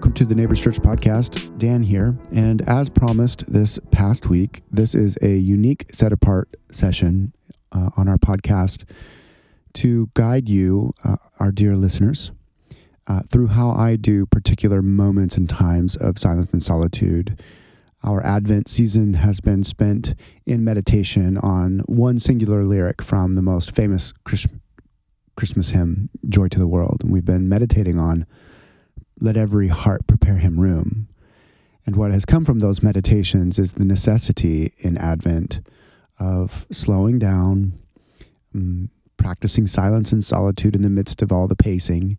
welcome to the Neighbors Church podcast. Dan here. And as promised this past week, this is a unique set apart session uh, on our podcast to guide you, uh, our dear listeners, uh, through how I do particular moments and times of silence and solitude. Our Advent season has been spent in meditation on one singular lyric from the most famous Christmas hymn, Joy to the World. And we've been meditating on let every heart prepare him room. And what has come from those meditations is the necessity in Advent of slowing down, um, practicing silence and solitude in the midst of all the pacing,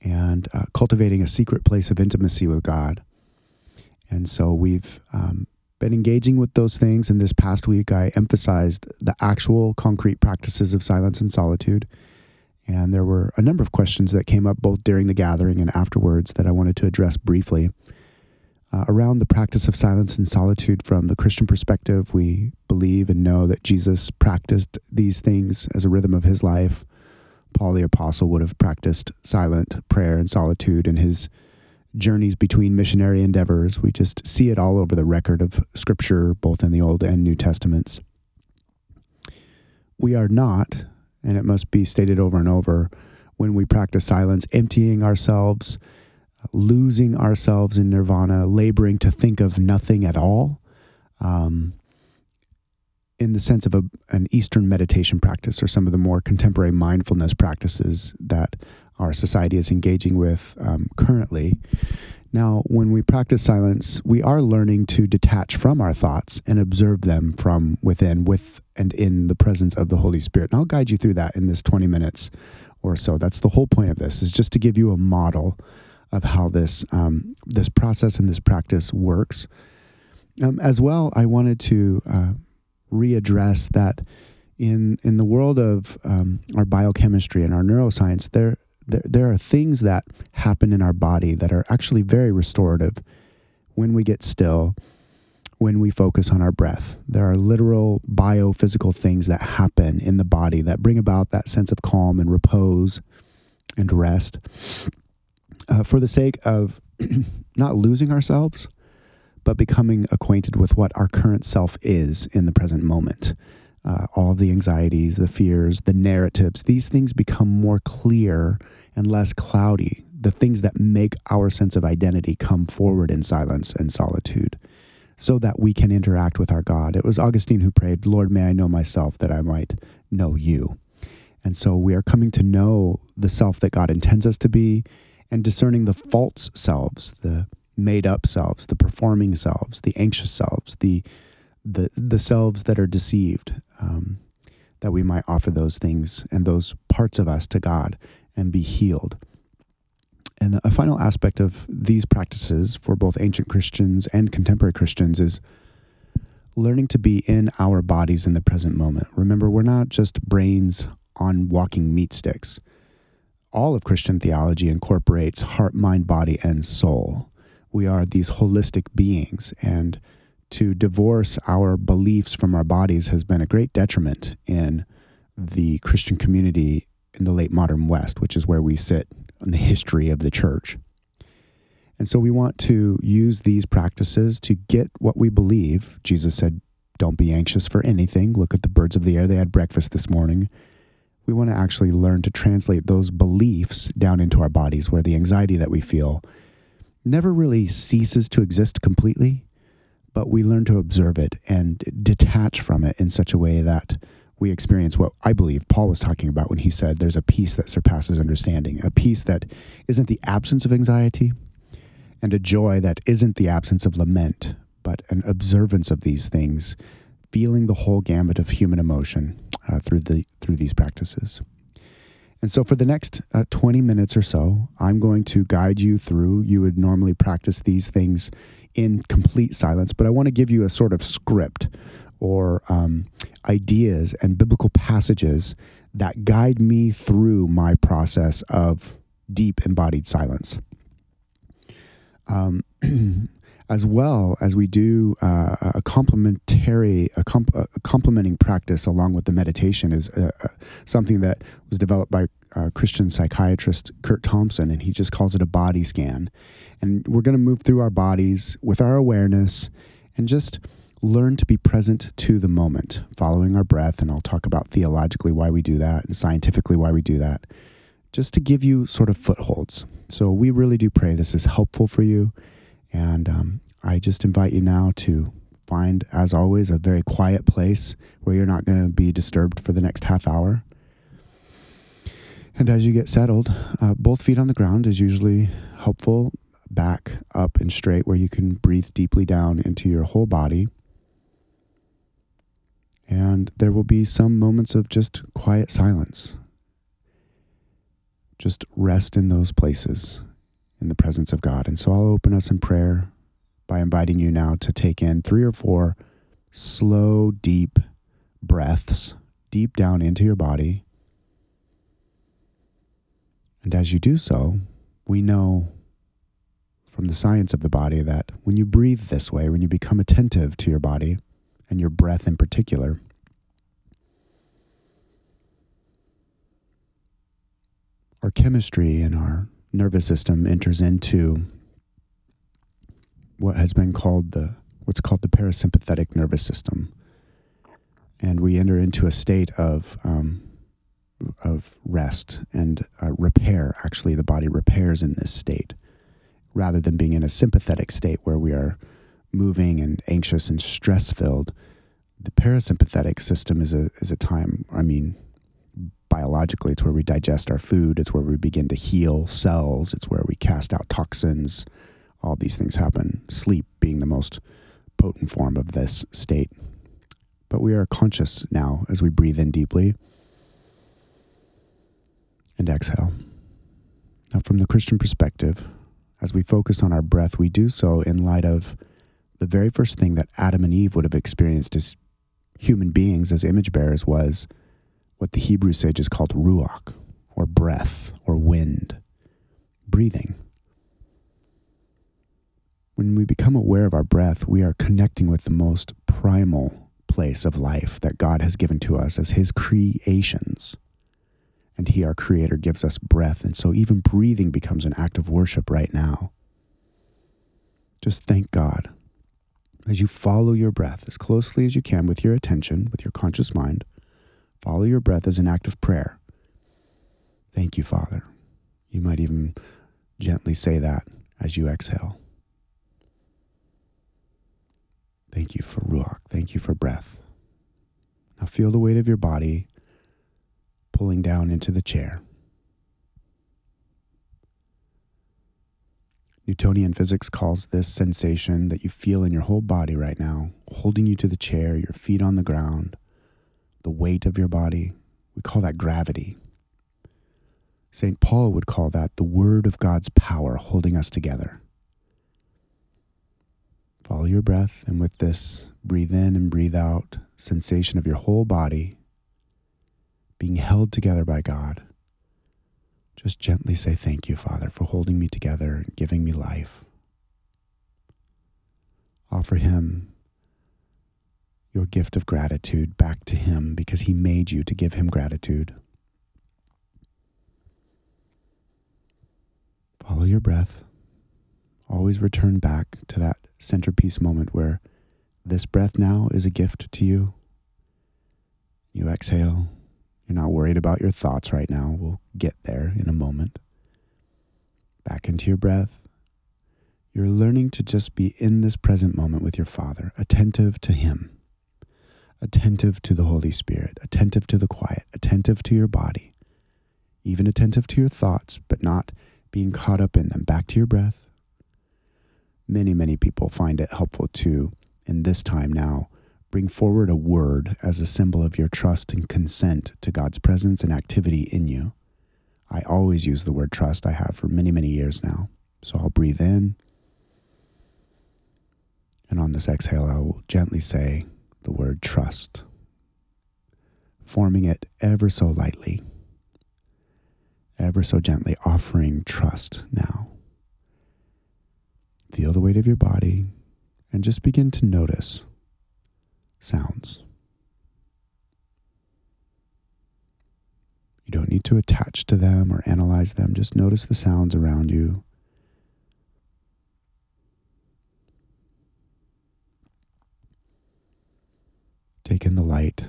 and uh, cultivating a secret place of intimacy with God. And so we've um, been engaging with those things. And this past week, I emphasized the actual concrete practices of silence and solitude and there were a number of questions that came up both during the gathering and afterwards that I wanted to address briefly. Uh, around the practice of silence and solitude from the Christian perspective, we believe and know that Jesus practiced these things as a rhythm of his life. Paul the Apostle would have practiced silent prayer and solitude in his journeys between missionary endeavors. We just see it all over the record of Scripture, both in the Old and New Testaments. We are not, and it must be stated over and over when we practice silence, emptying ourselves, losing ourselves in nirvana, laboring to think of nothing at all. Um, in the sense of a, an Eastern meditation practice or some of the more contemporary mindfulness practices that our society is engaging with um, currently. Now, when we practice silence, we are learning to detach from our thoughts and observe them from within, with and in the presence of the Holy Spirit. And I'll guide you through that in this 20 minutes or so. That's the whole point of this, is just to give you a model of how this um, this process and this practice works. Um, as well, I wanted to uh, readdress that in in the world of um, our biochemistry and our neuroscience, there there, there are things that happen in our body that are actually very restorative when we get still, when we focus on our breath. There are literal biophysical things that happen in the body that bring about that sense of calm and repose and rest. Uh, for the sake of not losing ourselves, but becoming acquainted with what our current self is in the present moment uh, all the anxieties, the fears, the narratives, these things become more clear and less cloudy. The things that make our sense of identity come forward in silence and solitude so that we can interact with our God. It was Augustine who prayed, Lord, may I know myself that I might know you. And so we are coming to know the self that God intends us to be and discerning the false selves, the made up selves, the performing selves, the anxious selves, the the the selves that are deceived, um, that we might offer those things and those parts of us to God and be healed. And a final aspect of these practices for both ancient Christians and contemporary Christians is learning to be in our bodies in the present moment. Remember, we're not just brains on walking meat sticks. All of Christian theology incorporates heart, mind, body, and soul. We are these holistic beings, and to divorce our beliefs from our bodies has been a great detriment in the Christian community in the late modern West, which is where we sit in the history of the church. And so we want to use these practices to get what we believe. Jesus said, Don't be anxious for anything. Look at the birds of the air. They had breakfast this morning. We want to actually learn to translate those beliefs down into our bodies where the anxiety that we feel never really ceases to exist completely but we learn to observe it and detach from it in such a way that we experience what I believe Paul was talking about when he said there's a peace that surpasses understanding, a peace that isn't the absence of anxiety, and a joy that isn't the absence of lament, but an observance of these things, feeling the whole gamut of human emotion uh, through the through these practices. And so, for the next uh, 20 minutes or so, I'm going to guide you through. You would normally practice these things in complete silence, but I want to give you a sort of script or um, ideas and biblical passages that guide me through my process of deep embodied silence. Um, as well as we do uh, a complementary, a, comp- a, complementing practice along with the meditation is uh, uh, something that was developed by uh, Christian psychiatrist Curt Thompson, and he just calls it a body scan. And we're going to move through our bodies with our awareness and just learn to be present to the moment, following our breath. And I'll talk about theologically why we do that and scientifically why we do that, just to give you sort of footholds. So we really do pray this is helpful for you. And um, I just invite you now to find, as always, a very quiet place where you're not going to be disturbed for the next half hour. And as you get settled, uh, both feet on the ground is usually helpful. Back up and straight, where you can breathe deeply down into your whole body. And there will be some moments of just quiet silence. Just rest in those places in the presence of God. And so I'll open us in prayer by inviting you now to take in three or four slow, deep breaths deep down into your body. And as you do so, we know from the science of the body that when you breathe this way, when you become attentive to your body and your breath in particular, our chemistry and our nervous system enters into what has been called the what's called the parasympathetic nervous system, and we enter into a state of um, of rest and uh, repair. Actually, the body repairs in this state rather than being in a sympathetic state where we are moving and anxious and stress filled. The parasympathetic system is a is a time. I mean, biologically, it's where we digest our food. It's where we begin to heal cells. It's where we cast out toxins all these things happen, sleep being the most potent form of this state. But we are conscious now as we breathe in deeply and exhale. Now, from the Christian perspective, as we focus on our breath, we do so in light of the very first thing that Adam and Eve would have experienced as human beings, as image bearers, was what the Hebrew sages called ruach, or breath, or wind, breathing. When we become aware of our breath, we are connecting with the most primal place of life that God has given to us as His creations. And He, our Creator, gives us breath. And so even breathing becomes an act of worship right now. Just thank God as you follow your breath as closely as you can with your attention, with your conscious mind. Follow your breath as an act of prayer. Thank you, Father. You might even gently say that as you exhale. Thank you for Ruach. Thank you for breath. Now feel the weight of your body pulling down into the chair. Newtonian physics calls this sensation that you feel in your whole body right now, holding you to the chair, your feet on the ground, the weight of your body. We call that gravity. St. Paul would call that the word of God's power holding us together. Follow your breath, and with this, breathe in and breathe out sensation of your whole body being held together by God. Just gently say, Thank you, Father, for holding me together and giving me life. Offer Him your gift of gratitude back to Him because He made you to give Him gratitude. Follow your breath. Always return back to that centerpiece moment where this breath now is a gift to you. You exhale. You're not worried about your thoughts right now. We'll get there in a moment. Back into your breath. You're learning to just be in this present moment with your Father, attentive to Him, attentive to the Holy Spirit, attentive to the quiet, attentive to your body, even attentive to your thoughts, but not being caught up in them. Back to your breath many, many people find it helpful to, in this time now, bring forward a word as a symbol of your trust and consent to God's presence and activity in you. I always use the word trust, I have for many, many years now. So I'll breathe in. And on this exhale, I will gently say the word trust, forming it ever so lightly, ever so gently, offering trust now. Feel the weight of your body and just begin to notice sounds. You don't need to attach to them or analyze them. Just notice the sounds around you. Take in the light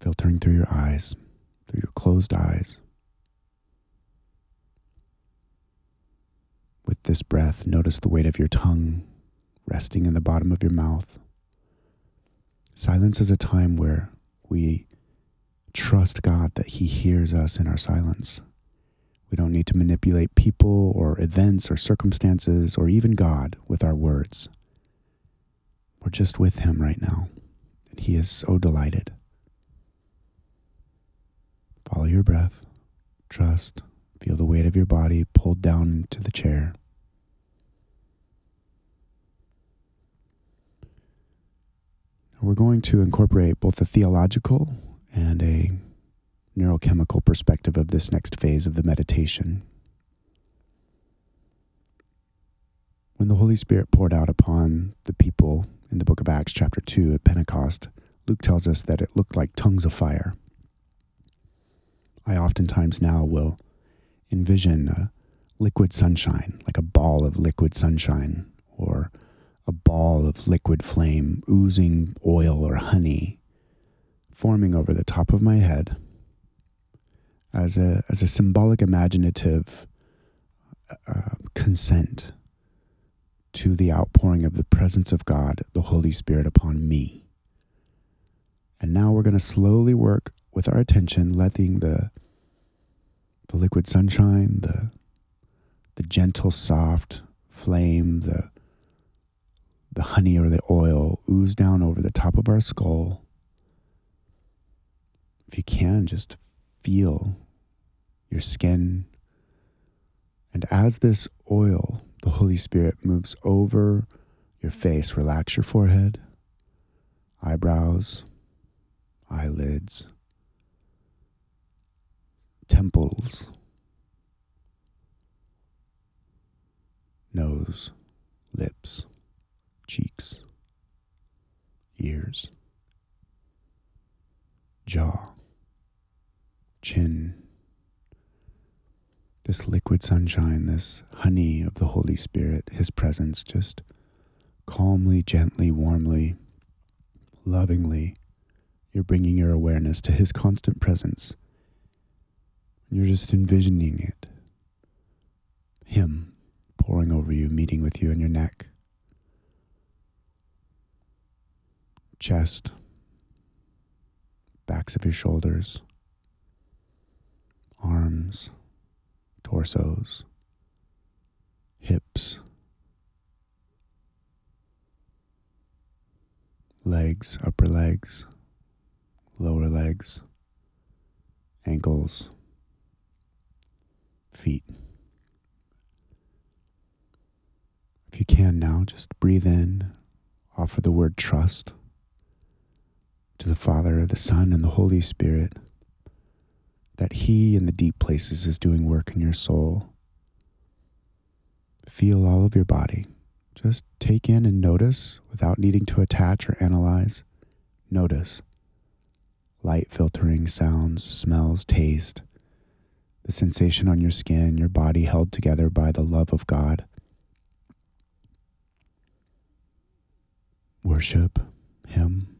filtering through your eyes, through your closed eyes. With this breath, notice the weight of your tongue resting in the bottom of your mouth. Silence is a time where we trust God that He hears us in our silence. We don't need to manipulate people or events or circumstances or even God with our words. We're just with Him right now, and He is so delighted. Follow your breath, trust, feel the weight of your body pulled down into the chair. We're going to incorporate both a theological and a neurochemical perspective of this next phase of the meditation. When the Holy Spirit poured out upon the people in the book of Acts, chapter 2 at Pentecost, Luke tells us that it looked like tongues of fire. I oftentimes now will envision liquid sunshine, like a ball of liquid sunshine, or a ball of liquid flame oozing oil or honey forming over the top of my head as a, as a symbolic imaginative uh, consent to the outpouring of the presence of God, the Holy Spirit, upon me. And now we're going to slowly work with our attention, letting the the liquid sunshine, the the gentle, soft flame, the the honey or the oil ooze down over the top of our skull. If you can, just feel your skin. And as this oil, the Holy Spirit moves over your face, relax your forehead, eyebrows, eyelids, temples, nose, lips cheeks, ears, jaw, chin. This liquid sunshine, this honey of the Holy Spirit, His presence, just calmly, gently, warmly, lovingly, you're bringing your awareness to His constant presence. You're just envisioning it. Him pouring over you, meeting with you in your neck. Chest, backs of your shoulders, arms, torsos, hips, legs, upper legs, lower legs, ankles, feet. If you can now, just breathe in, offer the word trust to the Father, the Son, and the Holy Spirit that He in the deep places is doing work in your soul. Feel all of your body. Just take in and notice without needing to attach or analyze. Notice light filtering, sounds, smells, taste, the sensation on your skin, your body held together by the love of God. Worship Him.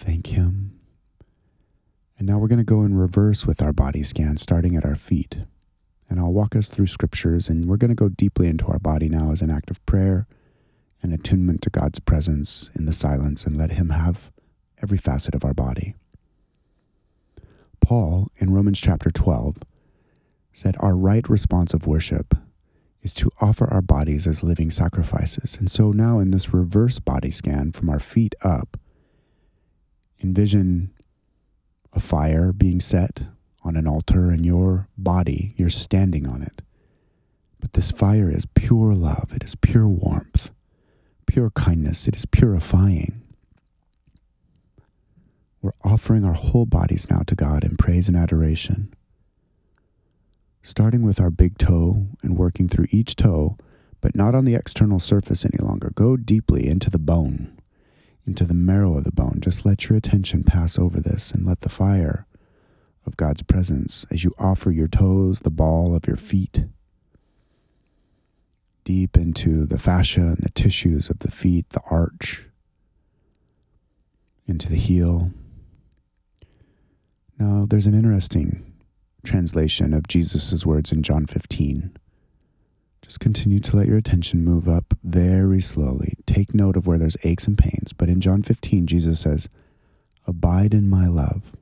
Thank Him. And now we're going to go in reverse with our body scan, starting at our feet. And I'll walk us through scriptures, and we're going to go deeply into our body now as an act of prayer and attunement to God's presence in the silence and let Him have every facet of our body. Paul, in Romans chapter 12, said our right response of worship is to offer our bodies as living sacrifices. And so now, in this reverse body scan from our feet up, Envision a fire being set on an altar and your body, you're standing on it. But this fire is pure love, it is pure warmth, pure kindness, it is purifying. We're offering our whole bodies now to God in praise and adoration. Starting with our big toe and working through each toe, but not on the external surface any longer. Go deeply into the bone into the marrow of the bone. Just let your attention pass over this and let the fire of God's presence as you offer your toes, the ball of your feet, deep into the fascia and the tissues of the feet, the arch, into the heel. Now, there's an interesting translation of Jesus' words in John 15. Just continue to let your attention move up very slowly. Take note of where there's aches and pains. But in John 15, Jesus says, Abide in my love.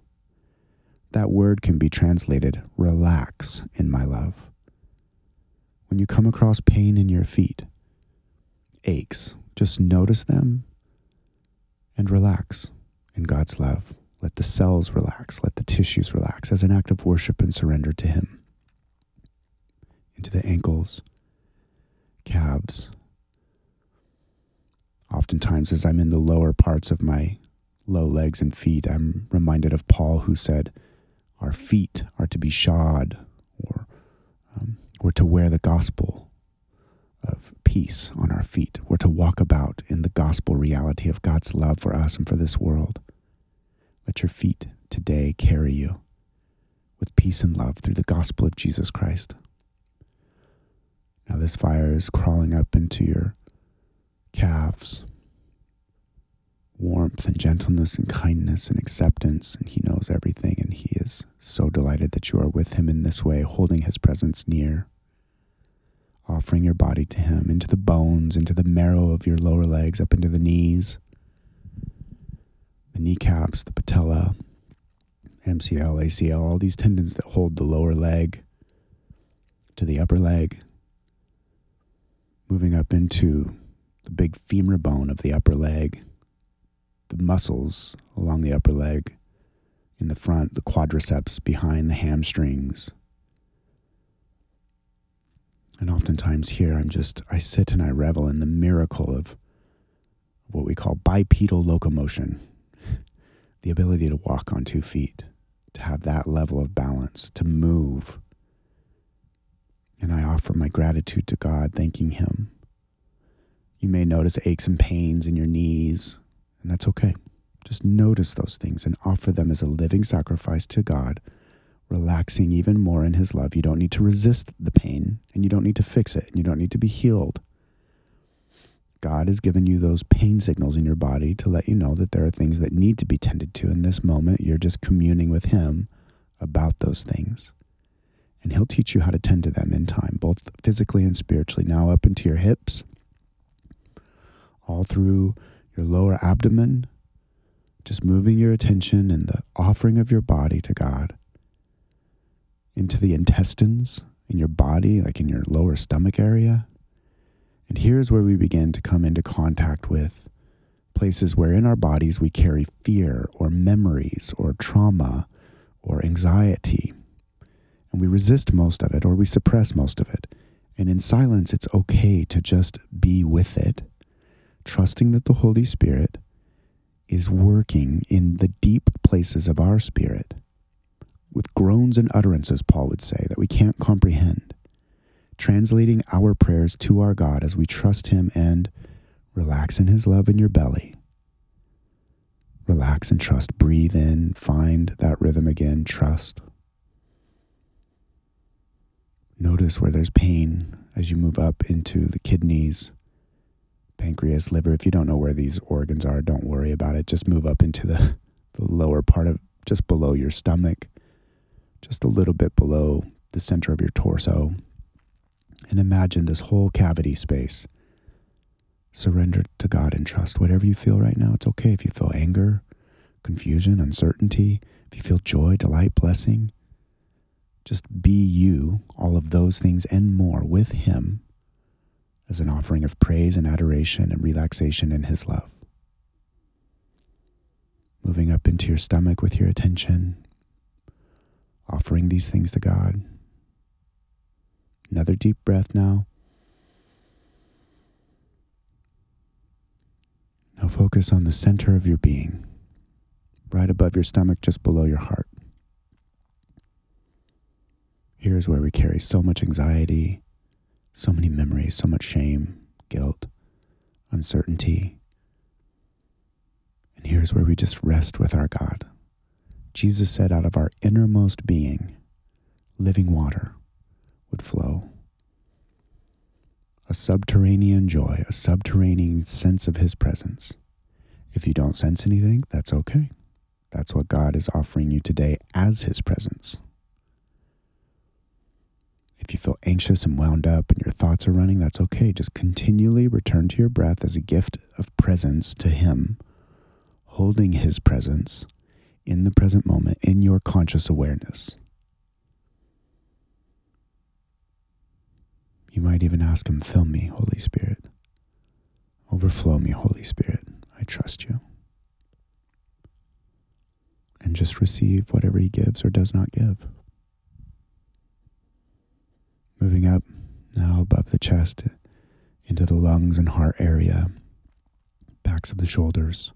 That word can be translated, relax in my love. When you come across pain in your feet, aches, just notice them and relax in God's love. Let the cells relax, let the tissues relax as an act of worship and surrender to Him. Into the ankles, calves. Oftentimes, as I'm in the lower parts of my low legs and feet, I'm reminded of Paul who said, Our feet are to be shod or, um, to wear the gospel of peace on our feet. We're to walk about in the gospel reality of God's love for us and for this world. Let your feet today carry you with peace and love through the gospel of Jesus Christ. Now, this fire is crawling up into your calves. Warmth and gentleness and kindness and acceptance, and He knows everything, and He is so delighted that you are with Him in this way, holding His presence near, offering your body to Him, into the bones, into the marrow of your lower legs, up into the knees the kneecaps, the patella, MCL, ACL, all these tendons that hold the lower leg to the upper leg, moving up into the big femur bone of the upper leg, the muscles along the upper leg, in the front, the quadriceps behind the hamstrings. And oftentimes here, I'm just, I sit and I revel in the miracle of what we call bipedal locomotion the ability to walk on two feet, to have that level of balance, to move. And I offer my gratitude to God, thanking Him. You may notice aches and pains in your knees, and that's okay. Just notice those things and offer them as a living sacrifice to God, relaxing even more in His love. You don't need to resist the pain, and you don't need to fix it, and you don't need to be healed. God has given you those pain signals in your body to let you know that there are things that need to be tended to in this moment. You're just communing with Him about those things. And He'll teach you how to tend to them in time, both physically and spiritually. Now, up into your hips, all through your lower abdomen, just moving your attention and the offering of your body to God into the intestines in your body, like in your lower stomach area and here's where we begin to come into contact with places where in our bodies we carry fear or memories or trauma or anxiety. And we resist most of it or we suppress most of it. And in silence, it's okay to just be with it, trusting that the Holy Spirit is working in the deep places of our spirit with groans and utterances, Paul would say, that we can't comprehend translating our prayers to our God as we trust Him and relax in His love in your belly. Relax and trust. Breathe in, find that rhythm again, trust. Notice where there's pain as you move up into the kidneys, pancreas, liver. If you don't know where these organs are, don't worry about it. Just move up into the, the lower part of just below your stomach, just a little bit below the center of your torso and imagine this whole cavity space. Surrender to God and trust. Whatever you feel right now, it's okay. If you feel anger, confusion, uncertainty, if you feel joy, delight, blessing, just be you, all of those things and more with Him as an offering of praise and adoration and relaxation in His love. Moving up into your stomach with your attention, offering these things to God. Another deep breath now. Now focus on the center of your being, right above your stomach, just below your heart. Here's where we carry so much anxiety, so many memories, so much shame, guilt, uncertainty. And here's where we just rest with our God, Jesus said, out of our innermost being, living water would flow. A subterranean joy, a subterranean sense of His presence. If you don't sense anything, that's okay. That's what God is offering you today as His presence. If you feel anxious and wound up and your thoughts are running, that's okay. Just continually return to your breath as a gift of presence to Him, holding His presence in the present moment in your conscious awareness. You might even ask Him, Fill me, Holy Spirit. Overflow me, Holy Spirit. I trust you. And just receive whatever He gives or does not give. Moving up now above the chest into the lungs and heart area, backs of the shoulders.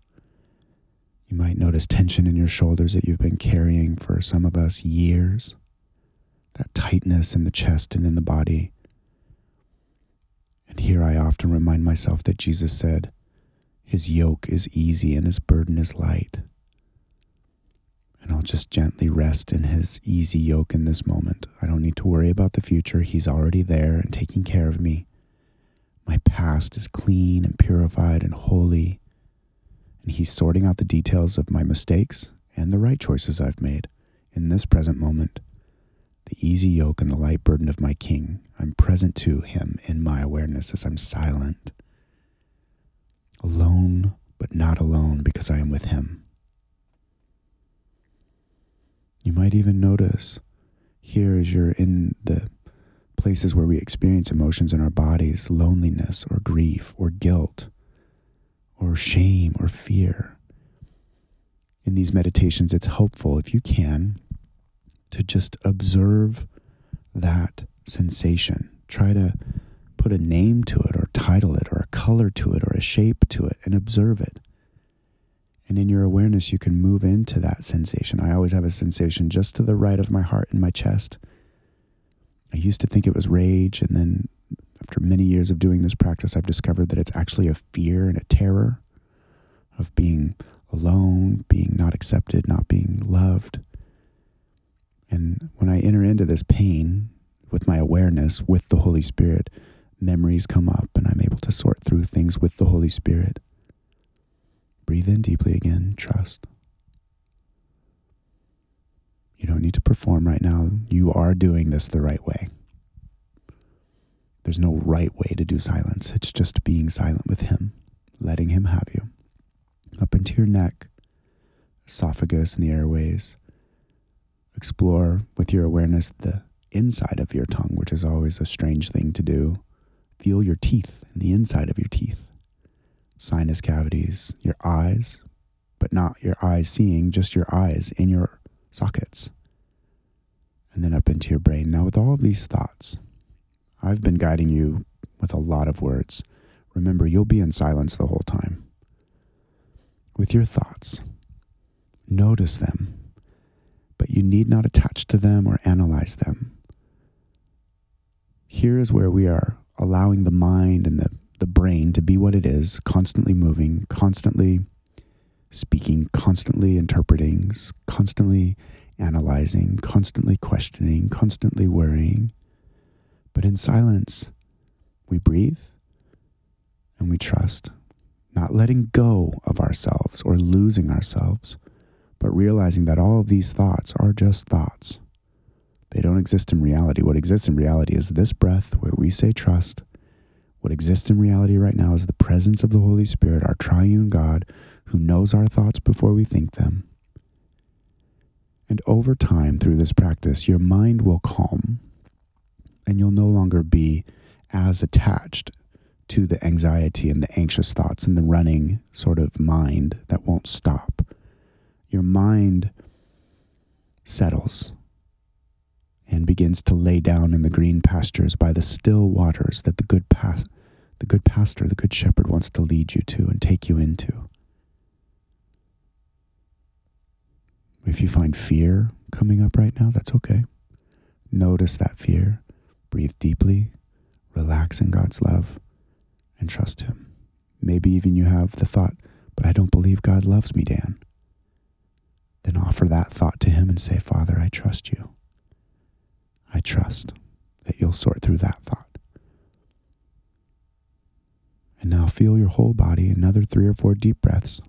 You might notice tension in your shoulders that you've been carrying for some of us years. That tightness in the chest and in the body. And here I often remind myself that Jesus said, His yoke is easy and His burden is light. And I'll just gently rest in His easy yoke in this moment. I don't need to worry about the future. He's already there and taking care of me. My past is clean and purified and holy. And He's sorting out the details of my mistakes and the right choices I've made in this present moment. The easy yoke and the light burden of my King. I'm present to Him in my awareness as I'm silent. Alone, but not alone because I am with Him. You might even notice here as you're in the places where we experience emotions in our bodies loneliness or grief or guilt or shame or fear. In these meditations, it's helpful if you can to just observe that sensation. Try to put a name to it or title it or a color to it or a shape to it and observe it. And in your awareness, you can move into that sensation. I always have a sensation just to the right of my heart and my chest. I used to think it was rage. And then after many years of doing this practice, I've discovered that it's actually a fear and a terror of being alone, being not accepted, not being loved. And when I enter into this pain with my awareness, with the Holy Spirit, memories come up and I'm able to sort through things with the Holy Spirit. Breathe in deeply again. Trust. You don't need to perform right now. You are doing this the right way. There's no right way to do silence. It's just being silent with Him, letting Him have you. Up into your neck, esophagus, and the airways. Explore with your awareness the inside of your tongue, which is always a strange thing to do. Feel your teeth and the inside of your teeth sinus cavities, your eyes, but not your eyes seeing, just your eyes in your sockets, and then up into your brain. Now, with all of these thoughts, I've been guiding you with a lot of words. Remember, you'll be in silence the whole time. With your thoughts, notice them, but you need not attach to them or analyze them. Here is where we are allowing the mind and the the brain to be what it is, constantly moving, constantly speaking, constantly interpreting, constantly analyzing, constantly questioning, constantly worrying. But in silence, we breathe and we trust, not letting go of ourselves or losing ourselves, but realizing that all of these thoughts are just thoughts. They don't exist in reality. What exists in reality is this breath where we say trust what exists in reality right now is the presence of the Holy Spirit, our triune God, who knows our thoughts before we think them. And over time, through this practice, your mind will calm and you'll no longer be as attached to the anxiety and the anxious thoughts and the running sort of mind that won't stop. Your mind settles and begins to lay down in the green pastures by the still waters that the good pa- the good pastor, the good shepherd wants to lead you to and take you into. If you find fear coming up right now, that's okay. Notice that fear, breathe deeply, relax in God's love, and trust Him. Maybe even you have the thought, but I don't believe God loves me, Dan. then offer that thought to Him and say, Father, I trust you. I trust that you'll sort through that thought. And now feel your whole body, another three or four deep breaths.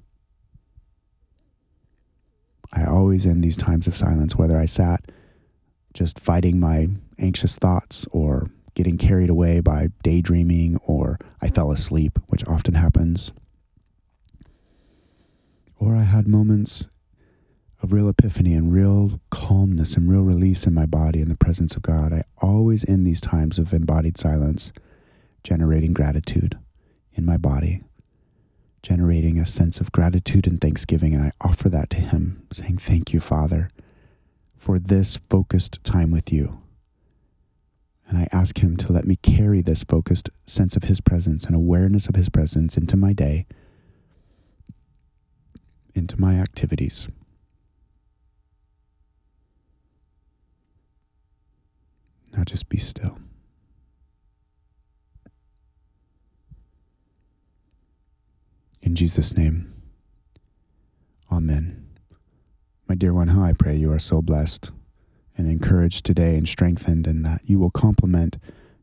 I always end these times of silence, whether I sat just fighting my anxious thoughts or getting carried away by daydreaming or I fell asleep, which often happens. Or I had moments of real epiphany and real calmness and real release in my body in the presence of God. I always end these times of embodied silence generating gratitude in my body, generating a sense of gratitude and thanksgiving. And I offer that to Him, saying, Thank you, Father, for this focused time with you. And I ask Him to let me carry this focused sense of His presence and awareness of His presence into my day, into my activities. Now just be still. In Jesus' name, Amen. My dear one, how I pray you are so blessed and encouraged today and strengthened, and that you will complement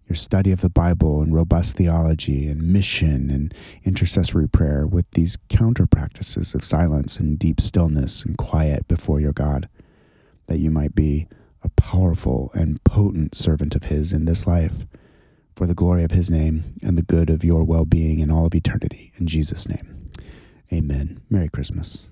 your study of the Bible and robust theology and mission and intercessory prayer with these counter practices of silence and deep stillness and quiet before your God, that you might be a powerful and potent servant of His in this life for the glory of His name and the good of your well being in all of eternity. In Jesus' name, amen. Merry Christmas.